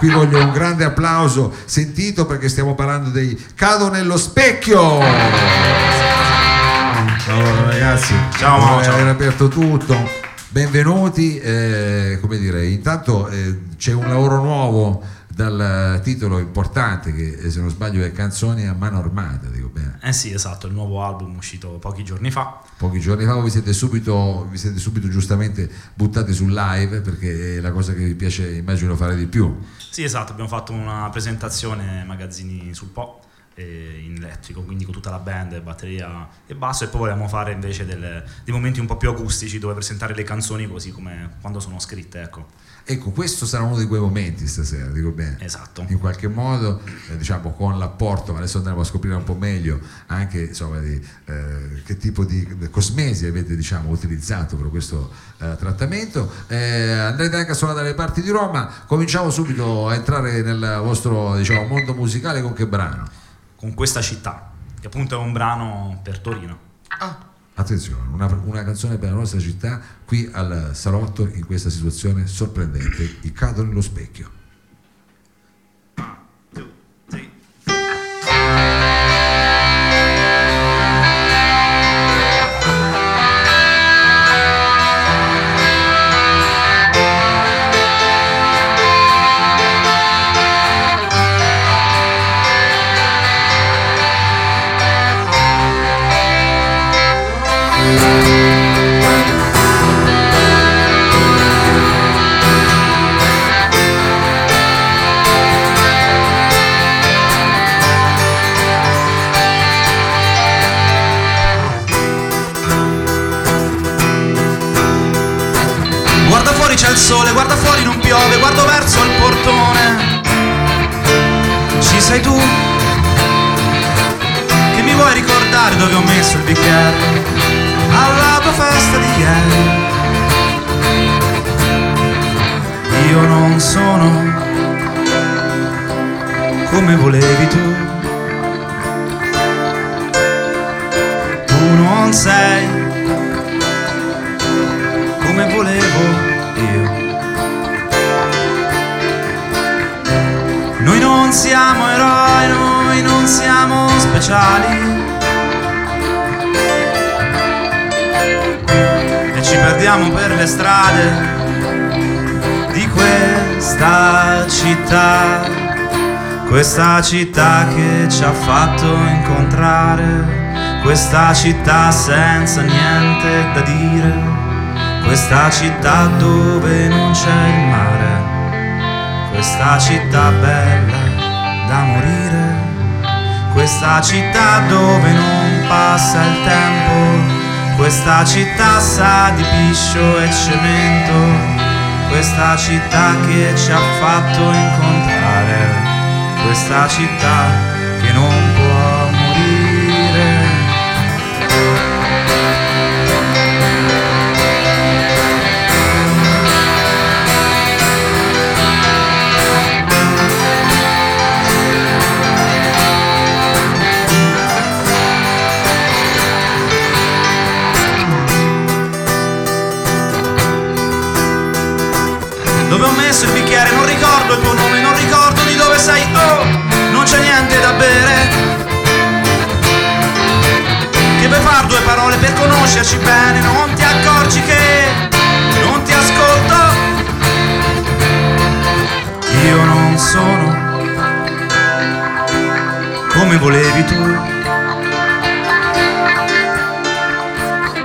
qui voglio un grande applauso sentito perché stiamo parlando dei Cado nello specchio. Ciao ragazzi, Ciao, Mao, ciao. aver aperto tutto. Benvenuti, eh, come dire, intanto eh, c'è un lavoro nuovo dal titolo importante che eh, se non sbaglio è Canzoni a mano armata, dico bene. Eh sì, esatto, il nuovo album uscito pochi giorni fa. Pochi giorni fa vi siete subito, vi siete subito giustamente buttati sul live perché è la cosa che vi piace immagino fare di più. Sì, esatto, abbiamo fatto una presentazione magazzini sul Po in elettrico, quindi con tutta la band, batteria e basso e poi volevamo fare invece delle- dei momenti un po' più acustici dove presentare le canzoni così come quando sono scritte, ecco. Ecco, questo sarà uno di quei momenti stasera, dico bene. Esatto. In qualche modo, eh, diciamo, con l'apporto, ma adesso andremo a scoprire un po' meglio anche insomma, di, eh, che tipo di cosmesi avete diciamo, utilizzato per questo eh, trattamento. Eh, andrete anche a suonare dalle parti di Roma. Cominciamo subito a entrare nel vostro diciamo, mondo musicale con che brano? Con questa città, che appunto è un brano per Torino. Attenzione, una, una canzone per la nostra città qui al salotto in questa situazione sorprendente, il cado nello specchio. Ricordare dove ho messo il bicchiere alla tua festa di ieri. Io non sono come volevi tu. Tu non sei come volevo io. Noi non siamo eroi, noi non siamo speciali. Ci perdiamo per le strade di questa città. Questa città che ci ha fatto incontrare, questa città senza niente da dire, questa città dove non c'è il mare, questa città bella da morire, questa città dove non passa il tempo, questa città sa di piscio e cemento, questa città che ci ha fatto incontrare, questa città tuo nome, non ricordo di dove sei, oh, non c'è niente da bere. Che per far due parole per conoscerci bene, non ti accorgi che non ti ascolto. Io non sono come volevi tu.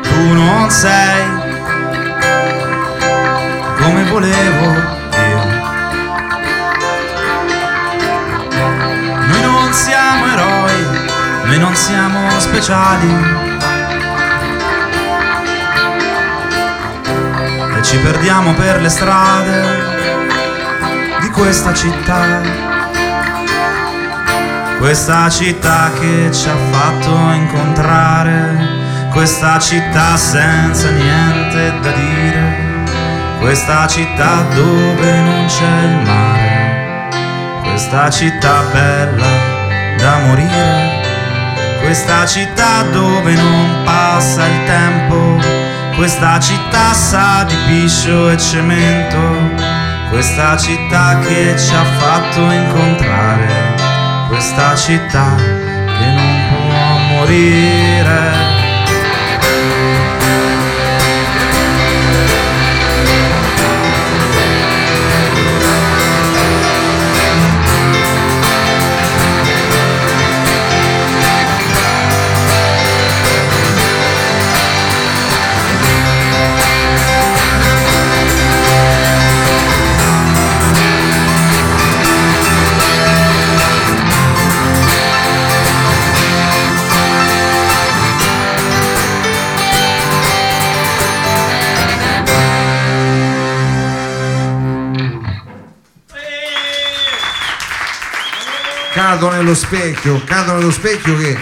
Tu non sei come volevo noi non siamo speciali. E ci perdiamo per le strade di questa città. Questa città che ci ha fatto incontrare, questa città senza niente da dire. Questa città dove non c'è il mare, questa città bella da morire, questa città dove non passa il tempo, questa città sa di piscio e cemento, questa città che ci ha fatto incontrare, questa città che non può morire. Cado nello specchio, cado nello specchio che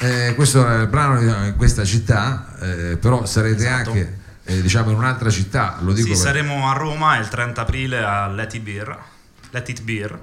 eh, questo è il brano in questa città, eh, però sarete Esatto. anche eh, diciamo in un'altra città, lo dico Sì, per- saremo a Roma il 30 aprile a Let It Beer, Let It Beer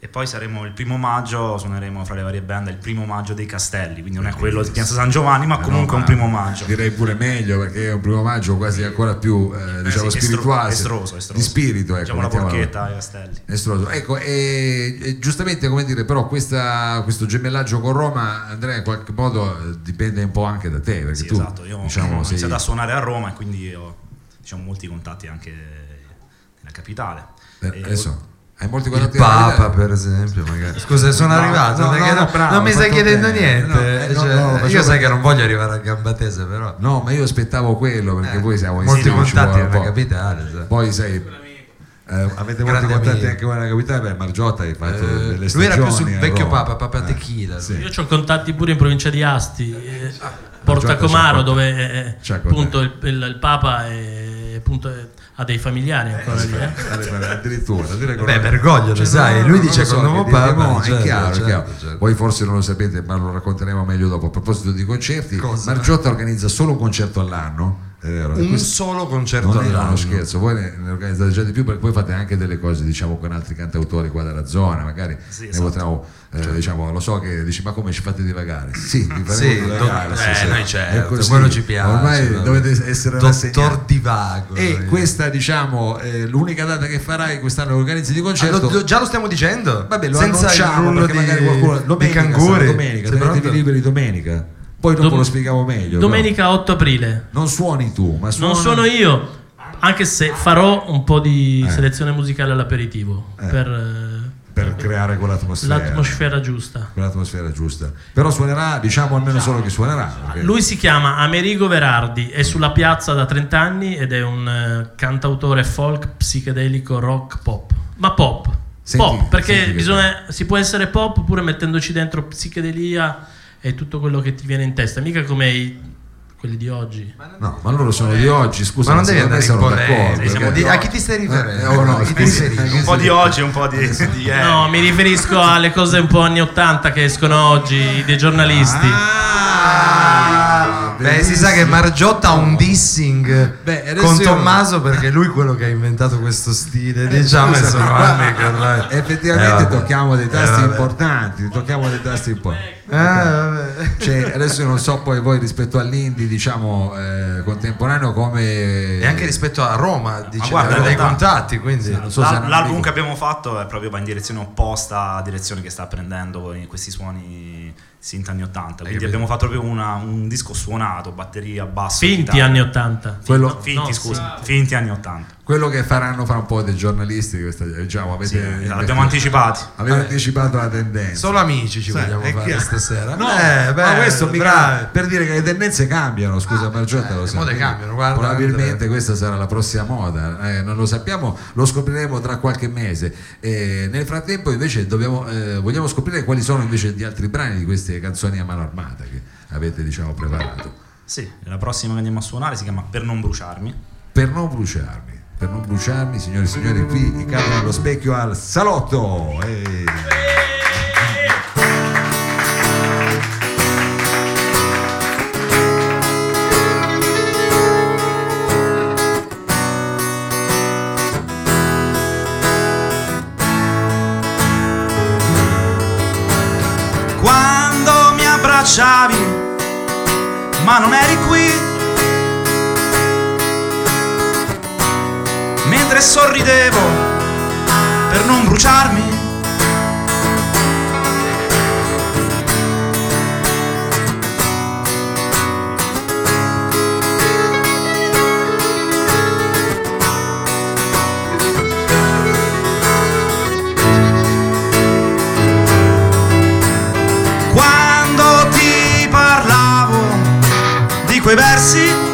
e poi saremo il primo maggio, suoneremo fra le varie band il primo maggio dei Castelli, quindi non è quello di Piazza San Giovanni, ma Eh, comunque no, un primo maggio. Direi pure meglio perché è un primo maggio quasi ancora più eh, diciamo sì, spirituale, estroso, estroso. di spirito, ecco, Facciamo la porchetta ai Castelli. Estroso. Ecco, e, e giustamente come dire, però questa- questo gemellaggio con Roma, Andrea, in qualche modo eh, dipende un po' anche da te, perché Sì, tu esatto, io diciamo, ho sei- iniziato a suonare a Roma e quindi ho diciamo, molti contatti anche nella capitale. eh, adesso hai molti Il contatti nella Papa, per esempio, magari. Scusa, sono No, arrivato. no, perché no, non- bravo, non mi stai chiedendo bene. niente. No, eh, cioè, io sai per- che non voglio arrivare a gamba tesa, però. No, ma io aspettavo quello perché Eh, poi siamo molti insieme, ci contatti nella capitale. sai. Poi sai, eh, avete molti contatti amico. anche con la capitale, beh, Margiotta hai fatto Eh, delle lui era più sul stagioni vecchio Roma. Papa, Papa Eh, Tequila. sì. Io ho contatti pure in provincia di Asti, eh, Porta Comaro, dove eh, appunto il, il- il Papa è, appunto, è- ha dei familiari ancora lì. eh. addirittura dire Beh, lo Cioè, sai, no, lui dice so, Papa, diremo, certo, è chiaro, certo, chiaro. certo. Voi forse non lo sapete, ma lo racconteremo meglio dopo. A proposito di concerti, Cosa? Margiotta organizza solo un concerto all'anno. È vero, Un questo solo concerto non è all'anno. uno scherzo, voi ne, ne organizzate già di più perché poi fate anche delle cose diciamo con altri cantautori qua della zona, magari Sì, ne esatto. potremo, eh, diciamo, lo so che dici ma come ci fate divagare? Sì, vi faremo Sì, divagare. do- sì, eh, sì. noi certo, così. quello ci piace, Ormai vabbè. dovete essere Dottor. Divago. E noi. questa diciamo è l'unica data che farai quest'anno organizzi di Ah, concerto. lo- lo- già lo stiamo dicendo? Vabbè, lo Senza annunciamo perché di, magari qualcuno di domenica, sarà canguri. domenica, liberi domenica. Poi dopo Dom- lo spieghiamo meglio. Domenica 8 aprile. no? Non suoni tu, ma suona Non sono io, anche se farò un po' di Eh. selezione musicale all'aperitivo Eh. per eh, per creare quell'atmosfera. l'atmosfera giusta. quell'atmosfera giusta. Però suonerà, diciamo almeno solo che suonerà. perché- Lui si chiama Amerigo Verardi, è sulla piazza da 30 anni ed è un eh, cantautore folk psichedelico rock pop. Ma pop. Senti- pop, perché bisogna, si può essere pop pure mettendoci dentro psichedelia e tutto quello che ti viene in testa, mica come i- quelli di oggi. No, ma loro sono di oggi, scusa, Ma non devi andare sono d'accordo. perché- di- a chi ti stai riferendo? Eh, oh, no, ti eh, Un po' di oggi, un po' di, di ieri. No, mi riferisco alle cose un po' anni 80 che escono oggi dei giornalisti. Ah, Beh, si sa che Margiotta ha un dissing Beh, adesso con io- Tommaso perché lui è quello che ha inventato questo stile. Diciamo, e Scusa, sono anni che ormai. Effettivamente Eh, tocchiamo dei Eh, tasti vabbè. importanti, tocchiamo dei tasti importanti. Eh. Cioè, adesso io non so poi voi rispetto all'indie, diciamo, eh, contemporaneo come... E anche rispetto a Roma, dice, guarda, dei contatti, quindi non so l'album amico. che abbiamo fatto è proprio va in direzione opposta alla direzione che sta prendendo in questi suoni synth anni 80 quindi abbiamo fatto proprio una- un disco suonato batteria basso Finti chitarra. anni 80. Quello- finti no, scusa finti anni 80 Quello che faranno fra un po' dei giornalisti, questa, diciamo, avete, Sì, l'abbiamo anticipati avete anticipato la tendenza. solo amici ci Sai, vogliamo fare chiaro. stasera. No, Eh, beh, ma questo mica- bravi. per dire che le tendenze cambiano, scusa Margiotta, lo le sa. mode cambiano, guarda, Probabilmente Andrea. questa sarà la prossima moda, eh, non lo sappiamo, lo scopriremo tra qualche mese. Eh, nel frattempo invece dobbiamo, eh, vogliamo scoprire quali sono invece gli altri brani di queste canzoni a mano armata che avete diciamo preparato. sì la prossima che andiamo a suonare si chiama Per non bruciarmi Per non bruciarmi, per non bruciarmi, signori e signori, qui cado nello specchio al salotto. Quando mi abbracciavi ma non eri qui mentre sorridevo per non bruciarmi. Quei versi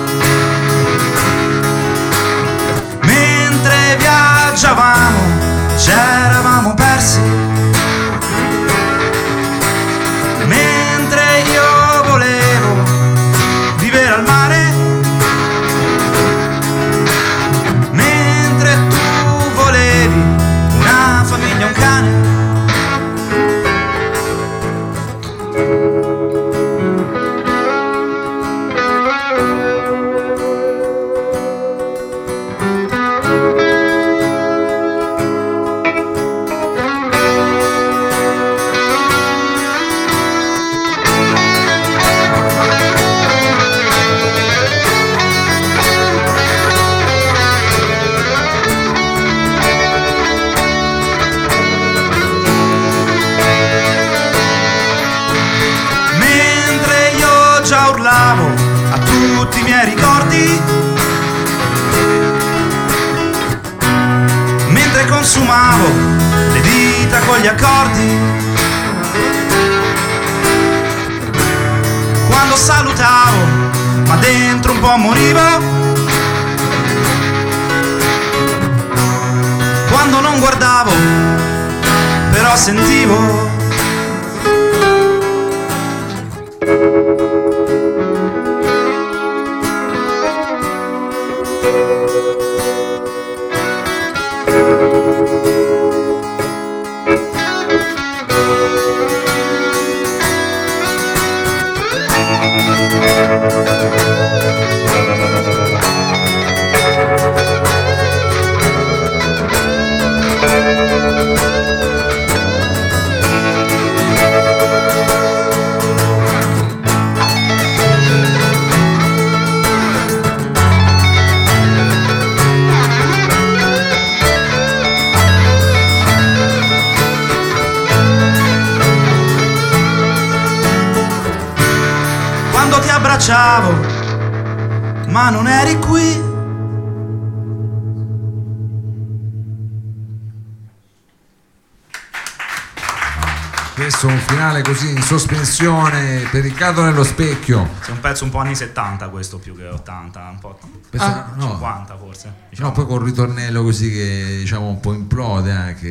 dentro un po' morivo. Quando non guardavo, però sentivo abbracciavo, ma non eri qui. Questo è un finale così in sospensione per Riccardo nello specchio. È un pezzo un po' anni 70 questo più che 80, un po' no. 50 forse. No, poi con un ritornello così che diciamo un po' implode anche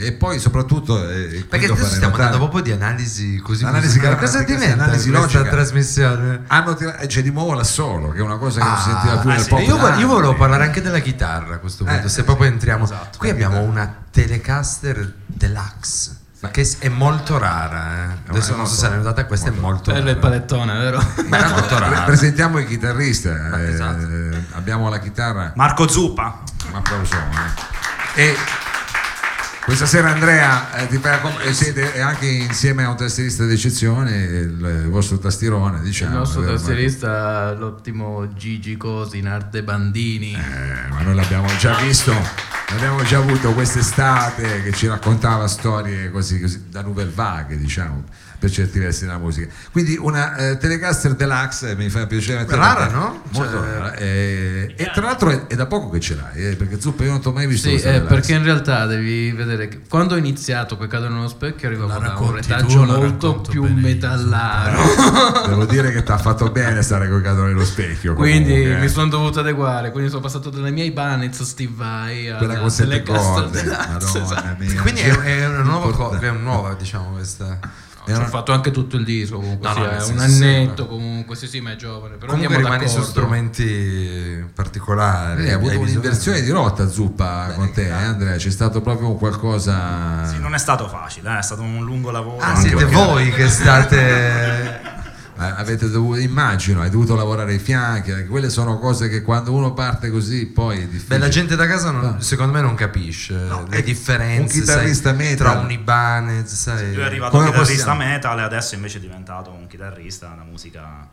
eh, e poi soprattutto eh, Perché adesso stiamo notare, andando proprio di analisi così Analisi musicale. Cosa diventa analisi questa logica. trasmissione? hanno tira- eh, c'è di nuovo l'assolo che è una cosa che non si Ah, sentiva più ah, nel sì, pop io, io volevo parlare anche della chitarra a questo punto, Eh, se eh, proprio entriamo. esatto, Qui abbiamo una Telecaster Deluxe. Che è molto rara, eh. adesso è non so molto- se l'hai notata, questa è molto Bello il rara. palettone, vero? Ma è molto rara. presentiamo il chitarrista eh, esatto. eh, abbiamo la chitarra Marco Zuppa. un applauso e questa sera Andrea eh, ti fai accom- eh, siete anche insieme a un tastierista d'eccezione il, il vostro tastierone Il diciamo nostro vero, tastierista, l'ottimo Gigi Cosi, in arte Bandini. Eh, ma noi l'abbiamo già visto, l'abbiamo già avuto quest'estate che ci raccontava storie così, così da nouvelle vague, diciamo, per certi versi della musica. Quindi una eh, Telecaster Deluxe eh, mi fa piacere. Rara, no? Molto Cioè- rara. eh, e tra l'altro è, è da poco che ce l'hai, eh, perché Zuppa io non ti ho mai visto Sì, eh, perché in realtà devi vedere che quando ho iniziato Peccato nello specchio arrivavo da un retaggio molto più metallaro. Devo dire che ti ha fatto bene stare con il caso nello specchio. Quindi comunque, eh. mi sono dovuto adeguare, quindi sono passato dalle mie Ibanez Steve Vai alla quella con sette Telecaster corde, Deluxe, madonna esatto. mia. Quindi è, è una nuova cosa, è una nuova, diciamo, questa. Ci ho fatto anche tutto il disco comunque, No, sì, no, è un sì, annetto ma- comunque, sì sì ma è giovane, però Comunque andiamo rimani su d'accordo. strumenti particolari. Eh, hai avuto un'inversione di rotta Zuppa con te, eh, Andrea, c'è stato proprio un qualcosa... Sì, non è stato facile, eh, è stato un lungo lavoro. Ah, siete perché- voi che state. Eh, avete dovuto, immagino, hai dovuto lavorare ai fianchi, perché quelle sono cose che quando uno parte così poi è difficile. Beh, la gente da casa non- secondo me non capisce le eh, differenze un chitarrista sai, metal. tra un Ibanez, sai. Lui è arrivato Come chitarrista possiamo? metal e adesso invece è diventato un chitarrista, una musica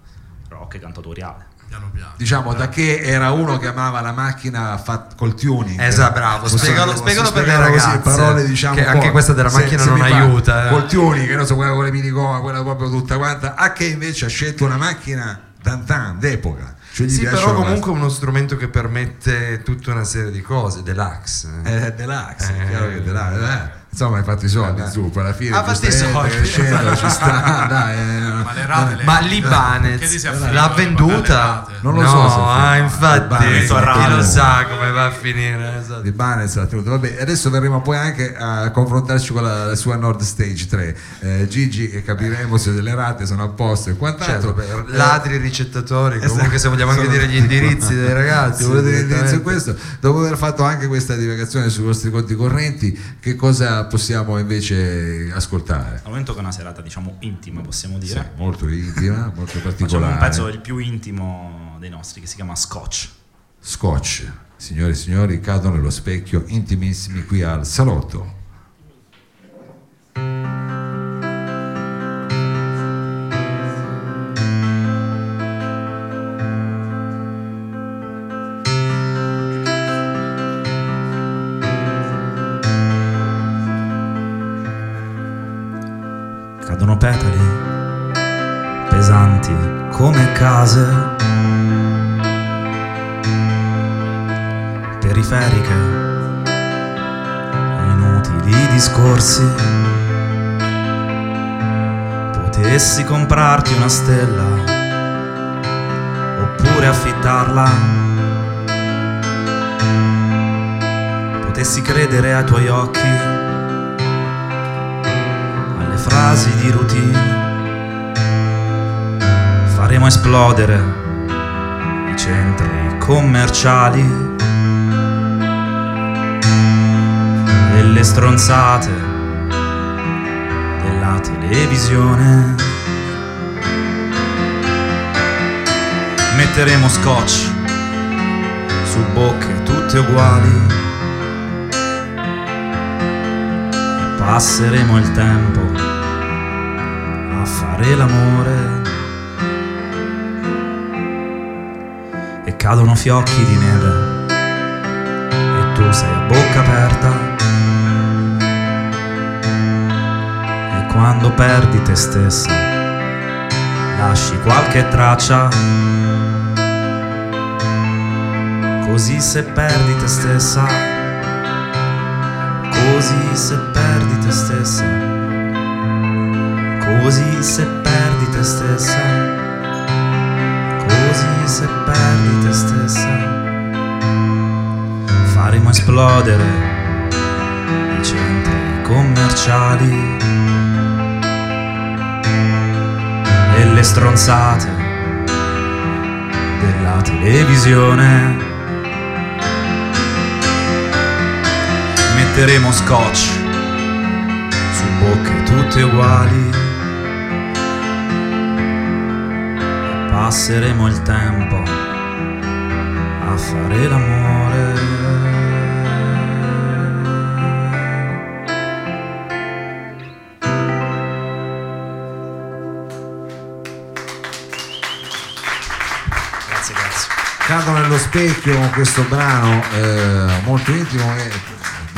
rock e cantautoriale. Piano piano. diciamo da che era uno che amava la macchina fat- col tuning Esatto, bravo. Possiamo- Spiegalo- spiegalo per le ragazze, parole diciamo che anche questa della macchina non mi pare, aiuta, eh. col tuning che non so quella con le minigomma quella proprio tutta quanta a che invece ha scelto una macchina d'antan d'epoca cioè Sì, però comunque è uno strumento che permette tutta una serie di cose, deluxe. eh. è deluxe, è Eh. chiaro che è deluxe, eh. Insomma hai fatto i soldi Vabbè. Zuppo alla fine Ha fatto i soldi. crescendo, ci sta dai, eh, Ma le rate le- Ma l'Ibanez l'ha venduta? Non lo no, so se è ah, infatti, chi lo sa come va a finire. esatto. di Banez l'ha tenuto. Vabbè, adesso verremo poi anche a confrontarci con la, la sua Nord Stage 3 Eh, Gigi e capiremo se delle rate sono a posto e quant'altro Certo, Eh, ladri ricettatori, Esatto. comunque se vogliamo anche Sono- dire gli indirizzi dei ragazzi. È direttamente. questo, dopo aver fatto anche questa divagazione sui vostri conti correnti, che cosa possiamo invece ascoltare? Al momento che è una serata diciamo intima possiamo Sì, dire. molto intima, molto Facciamo particolare. un pezzo il più intimo dei nostri che si chiama Scotch. Scotch, signore e signori, cadono nello specchio intimissimi qui al salotto. Comprarti una stella oppure affittarla. Potessi credere ai tuoi occhi alle frasi di routine. Faremo esplodere i centri commerciali e le stronzate della televisione. Metteremo scotch su bocche tutte uguali. E passeremo il tempo a fare l'amore. E cadono fiocchi di neve. E tu sei a bocca aperta. E quando perdi te stessa lasci qualche traccia così se perdi te stessa. Così se perdi te stessa. Così se perdi te stessa. Così se perdi te stessa. Faremo esplodere i centri commerciali e le stronzate della televisione metteremo scotch su bocche tutte uguali e passeremo il tempo a fare l'amore. Grazie, grazie. Cado nello specchio con questo brano eh, molto intimo e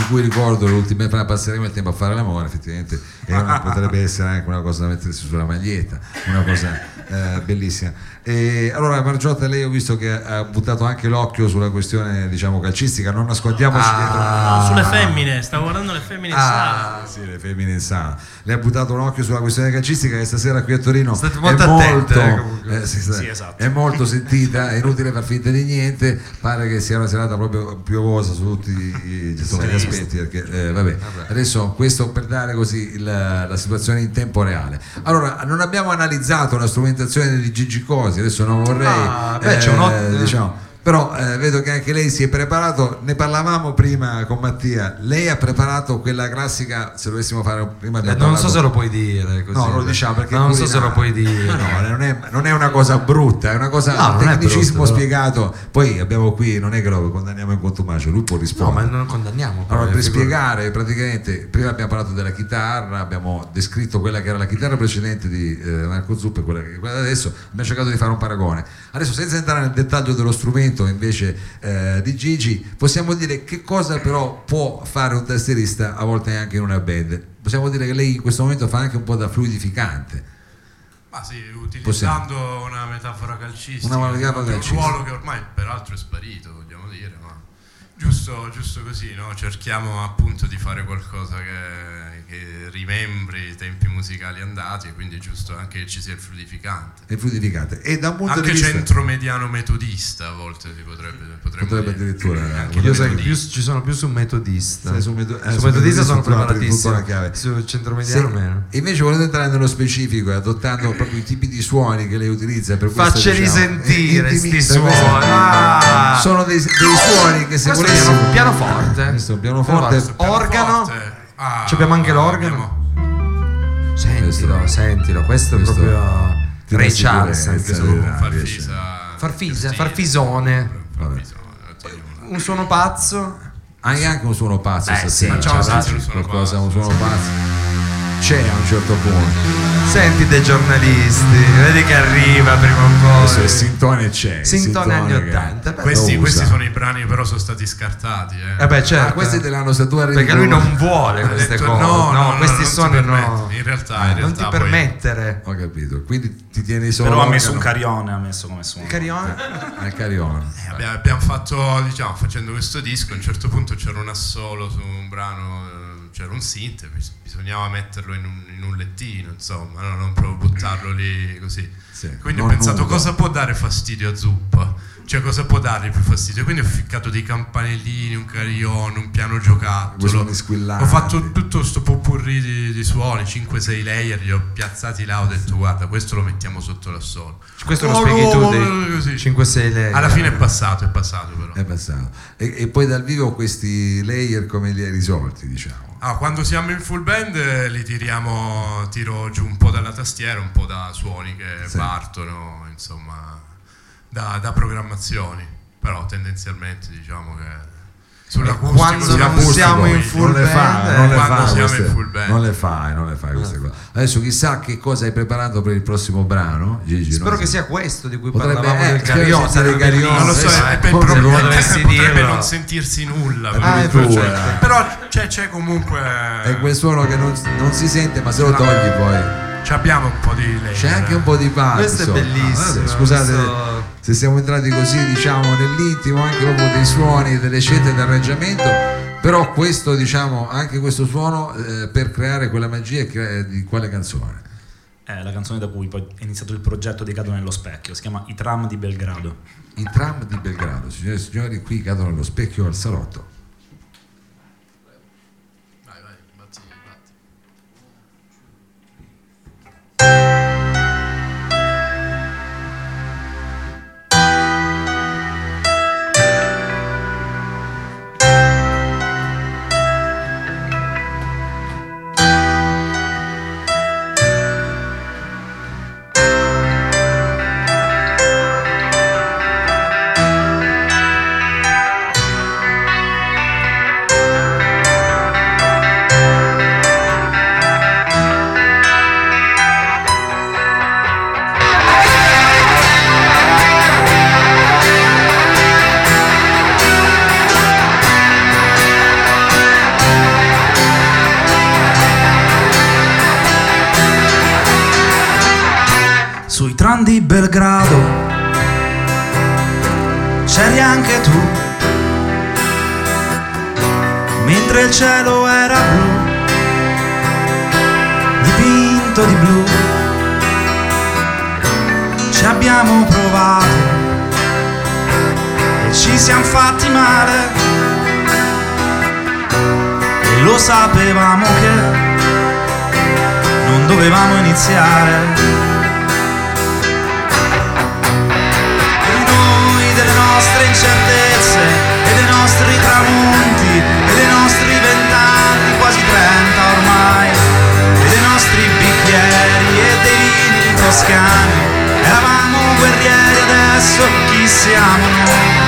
cui ricordo l'ultima passeremo il tempo a fare l'amore effettivamente una- potrebbe essere anche una cosa da mettersi sulla maglietta una cosa eh, bellissima e allora Margiotta lei ho visto che ha buttato anche l'occhio sulla questione diciamo calcistica non nascondiamoci Ah. dietro No, sulle femmine, stavo guardando le femmine in sala. Ah, sì, le femmine in sala. Le ha buttato un occhio sulla questione calcistica che stasera qui a Torino State è molto attente, eh, molto, eh, sì, sì, Sì, esatto. è molto sentita, è inutile far finta di niente, pare che sia una serata proprio piovosa su tutti i- insomma, gli aspetti, perché eh, vabbè. adesso questo per dare così il- la situazione in tempo reale. Allora, non abbiamo analizzato la strumentazione di Gigi Cosi, adesso non vorrei... Ah, beh, c'è un ot- diciamo, Però eh, vedo che anche lei si è preparato, ne parlavamo prima con Mattia, lei ha preparato quella classica, se dovessimo fare prima Eh, abbiamo non so se lo puoi dire così. No, lo diciamo perché non so se lo puoi dire. No, non è, non è una cosa brutta, è una cosa No, tecnicismo brutto, però. spiegato. Poi abbiamo qui, non è che lo condanniamo in contumacio, lui può No, rispondere. ma non condanniamo. però, Allora, per spiegare praticamente, prima abbiamo parlato della chitarra, abbiamo descritto quella che era la chitarra precedente di eh, Marco Zuppi e quella, che- quella adesso, abbiamo cercato di fare un paragone. Adesso senza entrare nel dettaglio dello strumento invece eh, di Gigi, possiamo dire che cosa però può fare un tastierista a volte anche in una band. Possiamo dire che lei in questo momento fa anche un po' da fluidificante. Ma sì, utilizzando una metafora calcistica, Una metafora un calcistica. ruolo che ormai peraltro è sparito, vogliamo dire, ma giusto, giusto così, no? cerchiamo appunto di fare qualcosa che, che rimembri i tempi musicali andati e quindi è giusto anche che ci sia il fluidificante. È fluidificante. E da un punto Anche di vista... centromediano metodista a volte si potrebbe, Potrebbe addirittura, eh, Io sai che più, ci sono più su metodista. Sei su meto- eh, su su metodista metodista sono preparatissimo. Su centromediano Se- meno. invece volendo entrare nello specifico e adottando proprio i tipi di suoni che lei utilizza per Facceli diciamo, sentire intimi- sti per questa- suoni. Ah! sono dei, dei suoni che se volessimo piano- pianoforte. questo è un pianoforte Organo. Pianoforte. Ah, Ci abbiamo anche l'organo. abbiamo- Sentilo, Questo- sentilo, questo, questo è proprio Ray Charles. anche. Farfisa. Farfisa, farfisone, un suono pazzo. hai anche un suono pazzo Beh, stasera sì, Facciamo C'è sentire un suono qualcosa un pazzo, suono pazzo c'è a un certo punto Senti dei giornalisti, vedi che arriva prima o il poi. sintone c'è il Sintone anni che- 80. beh. Questi, questi sono i brani però sono stati scartati. Eh. Eh beh, certo. ah, questi te l'hanno se tu arrivi Perché lui non vuole queste detto, cose. no, no, no, questi non permette. no. In realtà, in non realtà ti poi- permettere. ho capito quindi ti tieni solo Però ha messo un carione, ha messo come suono. Carione? al carione Eh, abbiamo, abbiamo fatto, diciamo, facendo questo disco, a un certo punto c'era un assolo su un brano, eh, c'era un synth, bis- bisognava metterlo in un, in un lettino, insomma, no? non proprio buttarlo lì così. Sì, Quindi ho pensato nudo. cosa può dare fastidio a Zuppa? Cioè cosa può dargli più fastidio? Quindi ho ficcato dei campanellini, un carillon, un piano giocattolo. Ho fatto tutto questo popurri di, di suoni, 5-6 layer, li ho piazzati là, ho detto guarda questo lo mettiamo sotto l'assolo. Questo lo Oh, spieghi tu no, così. 5-6 lei. Alla fine è passato, è passato però. è passato e, e poi dal vivo questi layer come li hai risolti diciamo Ah, quando siamo in full band eh, li tiriamo, tiro giù un po' dalla tastiera, un po' da suoni che Sì. partono, insomma, da, da programmazioni. Però tendenzialmente diciamo che sull'acustico quando siamo non siamo in full non fa, band, non eh, siamo queste- in full band. non le fai, non le fai queste cose. Adesso chissà che cosa hai preparato per il prossimo brano, Gigi. Spero non che so. sia questo di cui Potrebbe- parlavamo eh, del sia del carillon. Non lo so, eh. per che potrebbe dirlo. non sentirsi nulla. Ah, è Cioè, però c'è, c'è comunque... È quel suono che non, non si sente, ma se lo togli poi. Abbiamo un po' di lei. C'è anche un po' di pazzo. Questo è bellissimo, scusate questo- se siamo entrati così, diciamo, nell'intimo anche proprio dei suoni, delle scelte di arrangiamento. Però questo, diciamo, anche questo suono eh, per creare quella magia di quale canzone? È la canzone da cui poi è iniziato il progetto di Cado nello specchio, si chiama I tram di Belgrado. I tram di Belgrado, signore e signori, qui cadono allo specchio al salotto. Male e lo sapevamo che non dovevamo iniziare. E noi delle nostre incertezze e dei nostri tramonti e dei nostri vent'anni, quasi trenta ormai, e dei nostri bicchieri e dei vini toscani. Eravamo guerrieri, adesso chi siamo noi?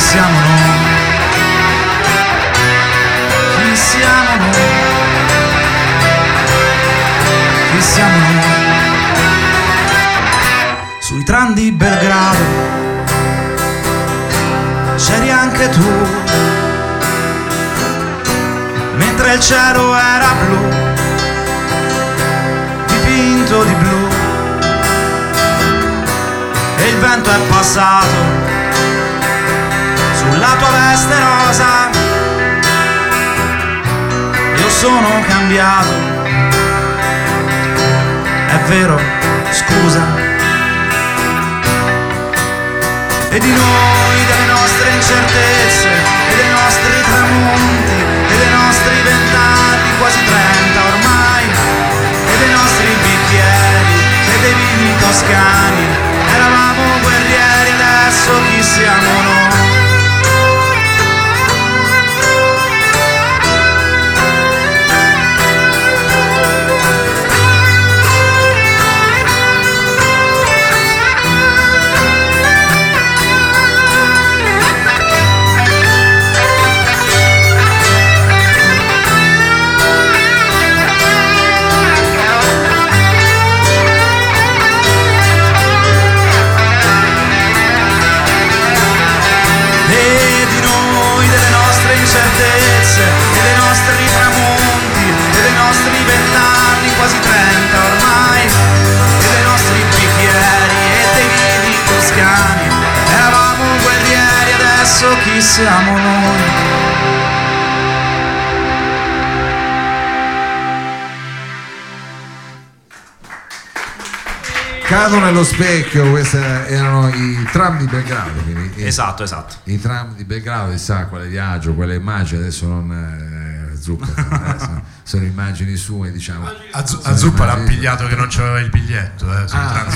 Siamo noi? Chi siamo noi? Chi siamo noi? Sui tram di Belgrado c'eri anche tu, mentre il cielo era blu, dipinto di blu, e il vento è passato sulla tua veste rosa. Io sono cambiato, è vero, scusa. E di noi, delle nostre incertezze, e dei nostri tramonti, e dei nostri vent'anni, quasi trenta ormai, e dei nostri bicchieri, e dei vini toscani. Siamo noi? Cado nello specchio, questi erano i tram di Belgrado. quindi- Esatto, esatto. I tram di Belgrado, chissà quale viaggio, quelle immagini, adesso non eh, zuppa, sono, sono immagini sue, diciamo. A, Zuppa l'ha pigliato che non c'aveva il biglietto, eh, Ah.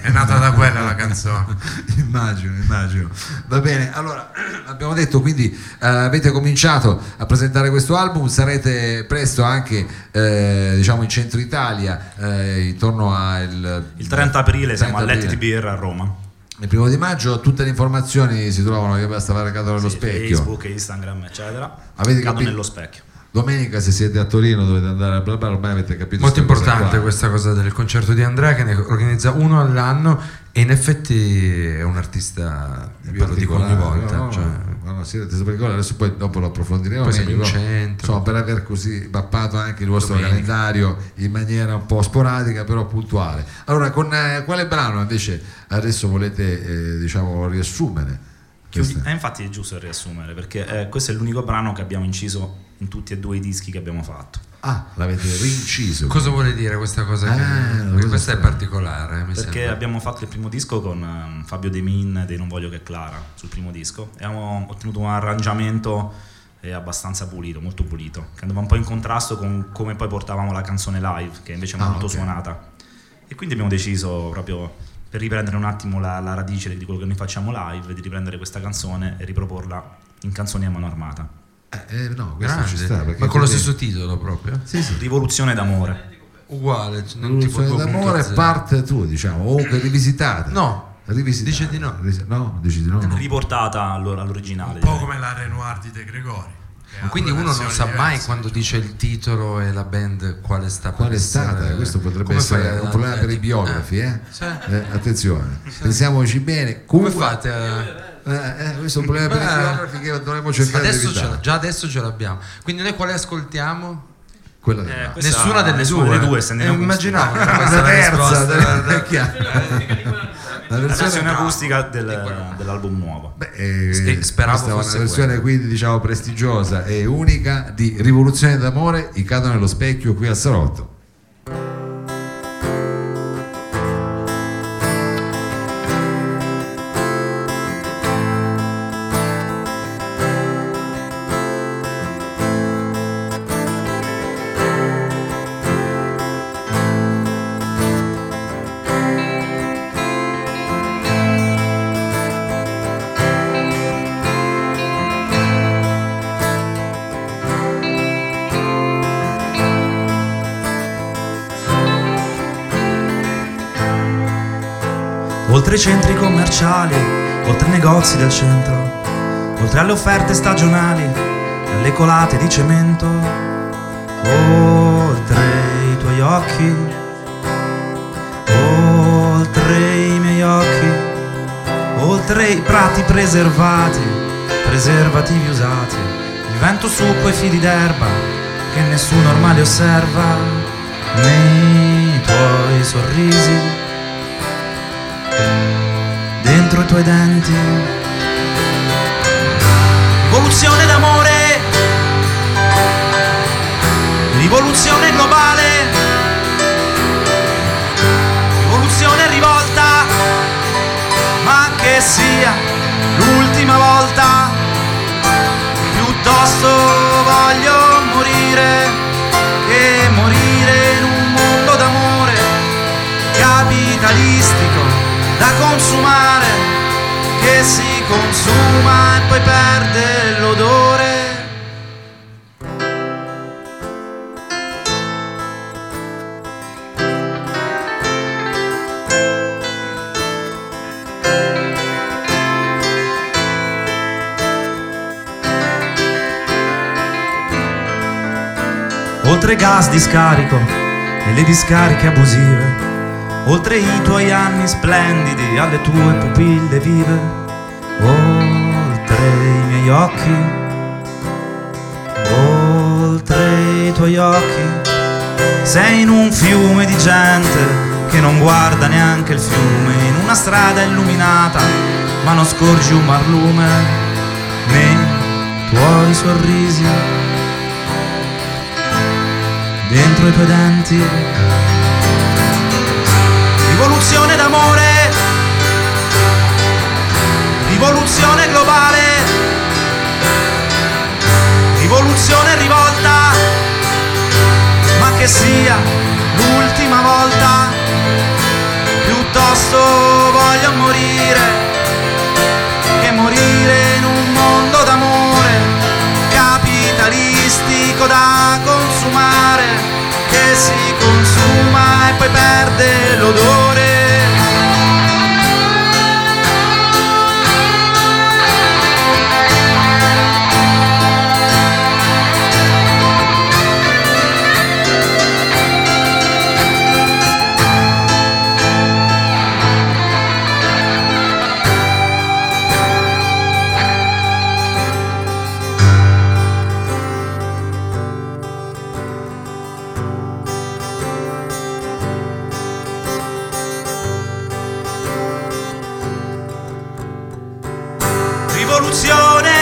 È nata da quella la canzone. immagino, immagino. Va bene, allora abbiamo detto quindi eh, avete cominciato a presentare questo album, sarete presto anche eh, diciamo in centro Italia, eh, intorno al Il 30 aprile siamo 30 all'Etti aprile. Beer a Roma. Il primo di maggio tutte le informazioni si trovano che basta fare caso nello Sì, specchio. Facebook, Instagram, eccetera. Avete Cado capito? nello specchio. Domenica se siete a Torino dovete andare a bla bla, ormai avete capito. Molto cosa importante qua. questa cosa del concerto di Andrea che ne organizza uno all'anno e in effetti è un artista, io lo dico ogni volta, no, no, cioè, no, no, siete particolari, adesso poi dopo lo approfondiremo Poi siamo meglio, in centro. insomma, per aver così mappato anche il vostro Domenica. calendario in maniera un po' sporadica però puntuale allora con eh, quale brano invece adesso volete eh, diciamo riassumere Chiudi- eh, infatti è giusto riassumere perché eh, questo è l'unico brano che abbiamo inciso in tutti e due i dischi che abbiamo fatto. Ah l'avete rinciso cosa vuole dire questa cosa? Eh, che- questa è particolare, mi Perché sembra. abbiamo fatto il primo disco con ehm, Fabio De Min dei Non Voglio Che Clara sul primo disco e abbiamo ottenuto un arrangiamento eh, abbastanza pulito, molto pulito, che andava un po' in contrasto con come poi portavamo la canzone live, che invece è Ah, molto ok. suonata. E quindi abbiamo deciso proprio per riprendere un attimo la, la radice di quello che noi facciamo live, di riprendere questa canzone e riproporla in canzoni a mano armata. Eh, eh, no questo ci sta perché Ma con lo stesso titolo proprio? sì, sì. Rivoluzione d'amore. Uguale, cioè, non Rivoluzione d'amore 2.0. parte tu diciamo o comunque rivisitata No, rivisitata dice di no. No dici di no, no. Riportata allora all'originale. Un po' direi. come la Renoir di De Gregori. Quindi uno non sa mai diverse. quando dice il titolo e la band quale sta per Qual è stata? essere- Questo potrebbe Come essere un problema per i eh, biografi, eh? Eh, attenzione, pensiamoci bene. Come Cuba- fate a... Eh, eh, questo è un problema per i Beh, biografi che dovremmo cercare Adesso di ce evitare. già adesso ce l'abbiamo. Quindi noi quale ascoltiamo? Quella Eh, della- questa- Nessuna delle nessuna due. due, se Eh, andiamo con- immaginavo la terza, della- è chiaro. La versione acustica del- dell'album nuovo. Beh, eh, speravo questa è una fosse versione quella. quindi diciamo prestigiosa e unica di Rivoluzione d'amore, i cadono nello specchio qui al Salotto. Oltre i centri commerciali, oltre i negozi del centro, oltre alle offerte stagionali, alle colate di cemento, oltre i tuoi occhi, oltre i miei occhi, oltre i prati preservati, preservativi usati, il vento su quei fili d'erba che nessuno ormai osserva, nei tuoi sorrisi dentro i tuoi denti. Rivoluzione d'amore, rivoluzione globale, rivoluzione rivolta, ma che sia l'ultima volta, piuttosto voglio morire che morire in un mondo d'amore capitalistico da consumare consuma e poi perde l'odore. Oltre gas di scarico e le discariche abusive oltre i tuoi anni splendidi, alle tue pupille vive, oltre i miei occhi, oltre i tuoi occhi, sei in un fiume di gente che non guarda neanche il fiume, in una strada illuminata, ma non scorgi un marlume, nei tuoi sorrisi, dentro i tuoi denti. Rivoluzione d'amore, rivoluzione globale, rivoluzione rivolta, ma che sia l'ultima volta, piuttosto Rivoluzione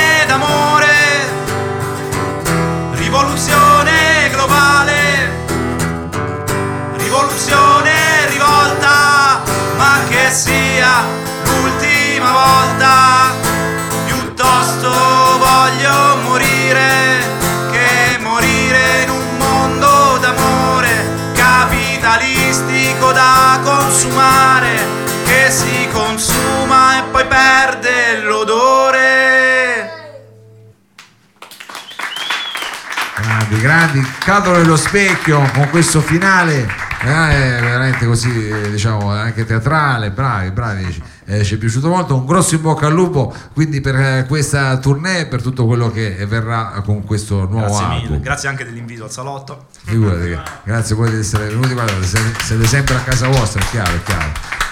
grandi, cadono nello specchio con questo finale eh, veramente così, eh, diciamo, anche teatrale, bravi, bravi, eh, ci è piaciuto molto, un grosso in bocca al lupo quindi per eh, questa tournée, per tutto quello che verrà con questo nuovo Grazie album. mille, grazie anche dell'invito al salotto. Figurati grazie poi di essere venuti, guarda, siete sempre a casa vostra, è chiaro, è chiaro.